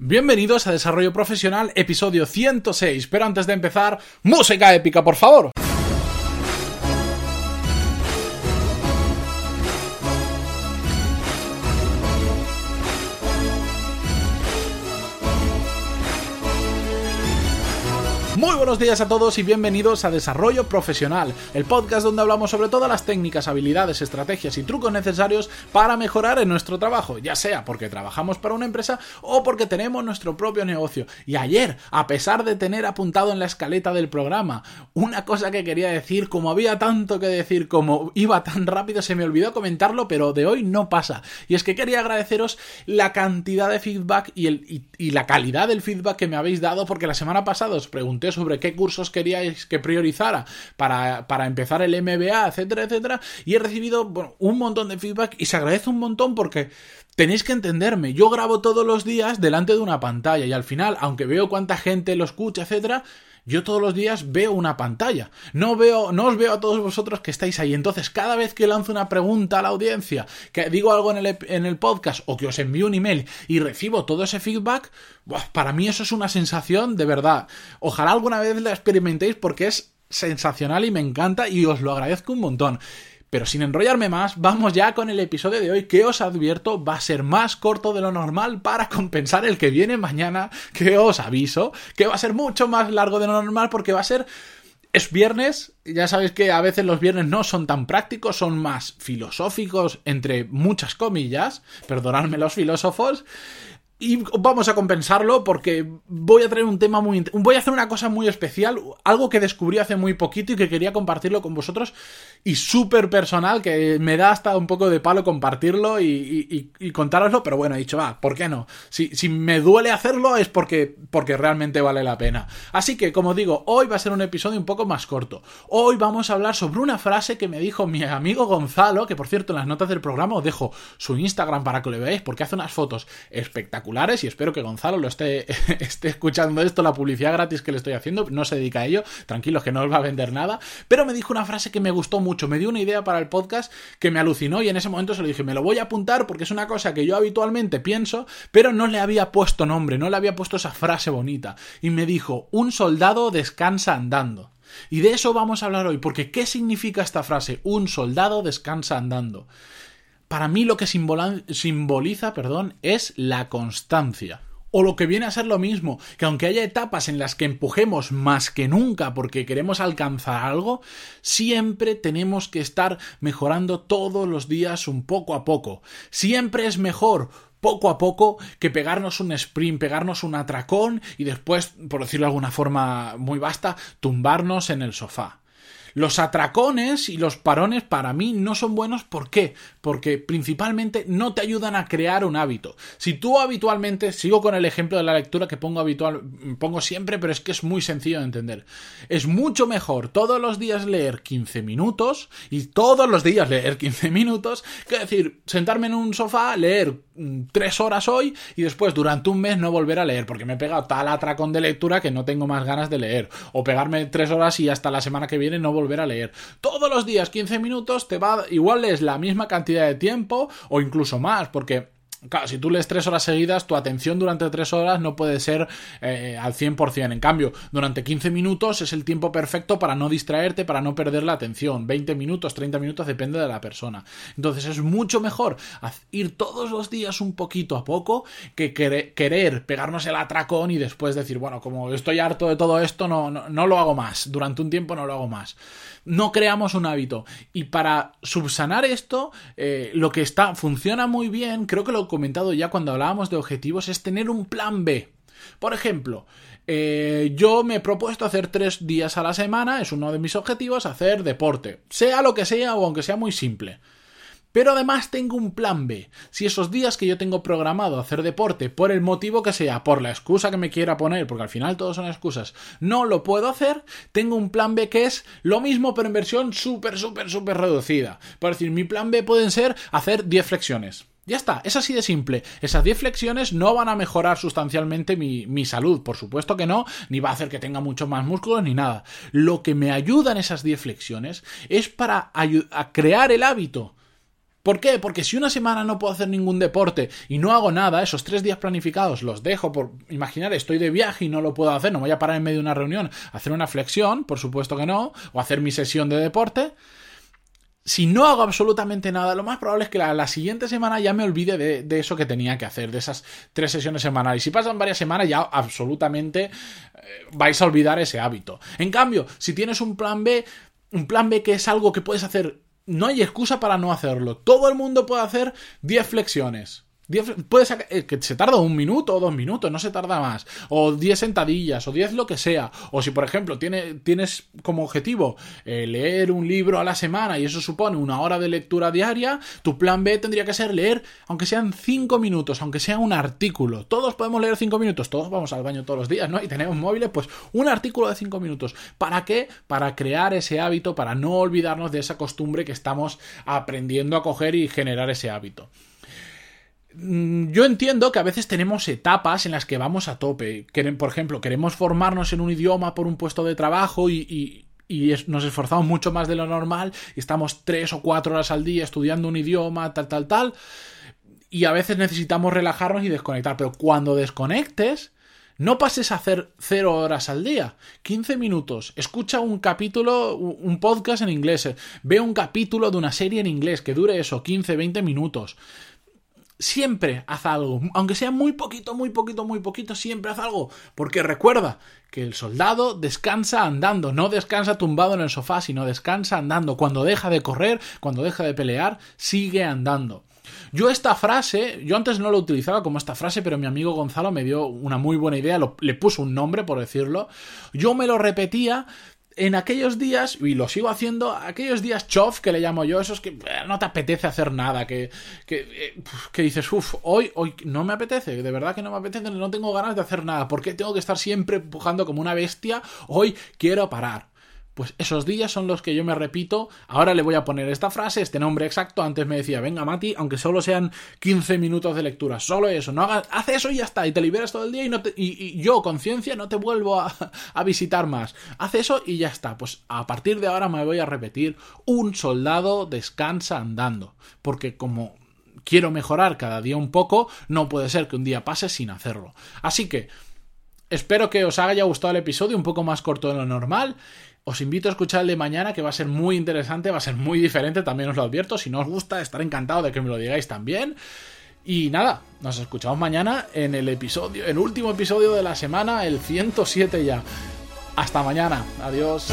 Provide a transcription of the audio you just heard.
Bienvenidos a Desarrollo Profesional, episodio 106. Pero antes de empezar, música épica, por favor. Muy buenos días a todos y bienvenidos a Desarrollo Profesional, el podcast donde hablamos sobre todas las técnicas, habilidades, estrategias y trucos necesarios para mejorar en nuestro trabajo, ya sea porque trabajamos para una empresa o porque tenemos nuestro propio negocio. Y ayer, a pesar de tener apuntado en la escaleta del programa una cosa que quería decir, como había tanto que decir, como iba tan rápido, se me olvidó comentarlo, pero de hoy no pasa. Y es que quería agradeceros la cantidad de feedback y, la calidad del feedback que me habéis dado, porque la semana pasada os pregunté sobre qué cursos queríais que priorizara para, para empezar el MBA, etcétera, etcétera. Y he recibido un montón de feedback y se agradece un montón porque tenéis que entenderme. Yo grabo todos los días delante de una pantalla y al final, aunque veo cuánta gente lo escucha, etcétera, yo todos los días veo una pantalla. No veo, no os veo a todos vosotros que estáis ahí. Entonces, cada vez que lanzo una pregunta a la audiencia, que digo algo en el, en el podcast o que os envío un email y recibo todo ese feedback, para mí eso es una sensación de verdad. Ojalá alguna vez la experimentéis porque es sensacional y me encanta y os lo agradezco un montón. Pero sin enrollarme más, vamos ya con el episodio de hoy que os advierto va a ser más corto de lo normal para compensar el que viene mañana, que os aviso, que va a ser mucho más largo de lo normal porque va a ser... Es viernes, ya sabéis que a veces los viernes no son tan prácticos, son más filosóficos, entre muchas comillas, perdonadme los filósofos, y vamos a compensarlo porque voy a traer un tema muy... Voy a hacer una cosa muy especial, algo que descubrí hace muy poquito y que quería compartirlo con vosotros y súper personal, que me da hasta un poco de palo compartirlo y, y, contároslo, pero bueno, he dicho, va, ¿por qué no? Si, si me duele hacerlo es porque, porque realmente vale la pena. Así que, como digo, hoy va a ser un episodio un poco más corto. Hoy vamos a hablar sobre una frase que me dijo mi amigo Gonzalo, que por cierto en las notas del programa os dejo su Instagram para que lo veáis porque hace unas fotos espectaculares y espero que Gonzalo lo esté, esté escuchando esto, la publicidad gratis que le estoy haciendo, no se dedica a ello, tranquilos que no os va a vender nada, pero me dijo una frase que me gustó mucho, me dio una idea para el podcast que me alucinó y en ese momento se lo dije, me lo voy a apuntar porque es una cosa que yo habitualmente pienso, pero no le había puesto nombre, no le había puesto esa frase bonita y me dijo, un soldado descansa andando. Y de eso vamos a hablar hoy, porque ¿qué significa esta frase? Un soldado descansa andando para mí lo que simboliza perdón, es la constancia. O lo que viene a ser lo mismo, que aunque haya etapas en las que empujemos más que nunca porque queremos alcanzar algo, siempre tenemos que estar mejorando todos los días un poco a poco. Siempre es mejor poco a poco que pegarnos un sprint, pegarnos un atracón y después, por decirlo de alguna forma muy vasta, tumbarnos en el sofá. Los atracones y los parones para mí no son buenos. ¿Por qué? Porque principalmente no te ayudan a crear un hábito. Si tú habitualmente, sigo con el ejemplo de la lectura que pongo habitual, pongo siempre, pero es que es muy sencillo de entender. Es mucho mejor todos los días leer 15 minutos y todos los días leer 15 minutos que decir, sentarme en un sofá, leer 3 horas hoy y después durante un mes no volver a leer porque me he pegado tal atracón de lectura que no tengo más ganas de leer. O pegarme 3 horas y hasta la semana que viene no volver a leer. Todos los días 15 minutos te va, igual es la misma cantidad de tiempo o incluso más, porque Claro, si tú lees tres horas seguidas, tu atención durante tres horas no puede ser eh, al 100%. En cambio, durante 15 minutos es el tiempo perfecto para no distraerte, para no perder la atención. 20 minutos, 30 minutos, depende de la persona. Entonces es mucho mejor ir todos los días un poquito a poco que querer pegarnos el atracón y después decir, bueno, como estoy harto de todo esto, no, no, no lo hago más. Durante un tiempo no lo hago más no creamos un hábito. Y para subsanar esto, eh, lo que está, funciona muy bien, creo que lo comentado ya cuando hablábamos de objetivos, es tener un plan B. Por ejemplo, eh, yo me he propuesto hacer tres días a la semana, es uno de mis objetivos, hacer deporte. Sea lo que sea o aunque sea muy simple. Pero además tengo un plan B. Si esos días que yo tengo programado hacer deporte, por el motivo que sea, por la excusa que me quiera poner, porque al final todos son excusas, no lo puedo hacer, tengo un plan B que es lo mismo pero en versión súper, súper, súper reducida. Por decir, mi plan B pueden ser hacer 10 flexiones. Ya está, es así de simple. Esas 10 flexiones no van a mejorar sustancialmente mi, mi, salud, por supuesto que no, ni va a hacer que tenga mucho más músculos ni nada. Lo que me ayuda en esas 10 flexiones es para a crear el hábito ¿Por qué? Porque si una semana no puedo hacer ningún deporte y no hago nada, esos tres días planificados los dejo por imaginar, estoy de viaje y no lo puedo hacer, no voy a parar en medio de una reunión, hacer una flexión, por supuesto que no, o hacer mi sesión de deporte si no hago absolutamente nada, lo más probable es que la, siguiente semana ya me olvide de, eso que tenía que hacer, de esas tres sesiones semanales. Si pasan varias semanas, ya absolutamente eh, vais a olvidar ese hábito. En cambio, si tienes un plan B, un plan B que es algo que puedes hacer, no hay excusa para no hacerlo. Todo el mundo puede hacer 10 flexiones. Puede ser eh, que se tarda un minuto o dos minutos, no se tarda más. O 10 sentadillas, o 10 lo que sea. O si, por ejemplo, tienes como objetivo eh, leer un libro a la semana y eso supone una hora de lectura diaria, tu plan B tendría que ser leer, aunque sean 5 minutos, aunque sea un artículo. Todos podemos leer 5 minutos, todos vamos al baño todos los días, ¿no? Y tenemos móviles, pues un artículo de 5 minutos. ¿Para qué? Para crear ese hábito, para no olvidarnos de esa costumbre que estamos aprendiendo a coger y generar ese hábito. Mm, yo entiendo que a veces tenemos etapas en las que vamos a tope. Por ejemplo, queremos formarnos en un idioma por un puesto de trabajo y, nos esforzamos mucho más de lo normal y estamos tres o cuatro horas al día estudiando un idioma, tal, tal, tal. Y a veces necesitamos relajarnos y desconectar. Pero cuando desconectes, no pases a hacer cero horas al día. 15 minutos. Escucha un capítulo, un podcast en inglés. Ve un capítulo de una serie en inglés que dure eso, 15, 20 minutos siempre haz algo, aunque sea muy poquito, muy poquito, muy poquito, siempre haz algo, porque recuerda que el soldado descansa andando, no descansa tumbado en el sofá, sino descansa andando. Cuando deja de correr, cuando deja de pelear, sigue andando. Yo esta frase, yo antes no lo utilizaba como esta frase, pero mi amigo Gonzalo me dio una muy buena idea, le puso un nombre, por decirlo. Yo me lo repetía en aquellos días, y lo sigo haciendo, aquellos días chof que le llamo yo, esos que eh, no te apetece hacer nada, que, que, eh, que dices, uff, hoy, hoy no me apetece, de verdad que no me apetece, no tengo ganas de hacer nada, ¿por qué tengo que estar siempre empujando como una bestia? Hoy quiero parar. Pues esos días son los que yo me repito. Ahora le voy a poner esta frase, este nombre exacto. Antes me decía, venga Mati, aunque solo sean 15 minutos de lectura, solo eso, no hagas, haz eso y ya está, y te liberas todo el día y, no y, yo, conciencia, no te vuelvo a, a visitar más. Haz eso y ya está. Pues a partir de ahora me voy a repetir, un soldado descansa andando. Porque como quiero mejorar cada día un poco, no puede ser que un día pase sin hacerlo. Así que... Espero que os haya gustado el episodio, un poco más corto de lo normal. Os invito a escuchar el de mañana, que va a ser muy interesante, va a ser muy diferente, también os lo advierto. Si no os gusta, estaré encantado de que me lo digáis también. Y nada, nos escuchamos mañana en el episodio, el último episodio de la semana, el 107 ya. Hasta mañana, adiós.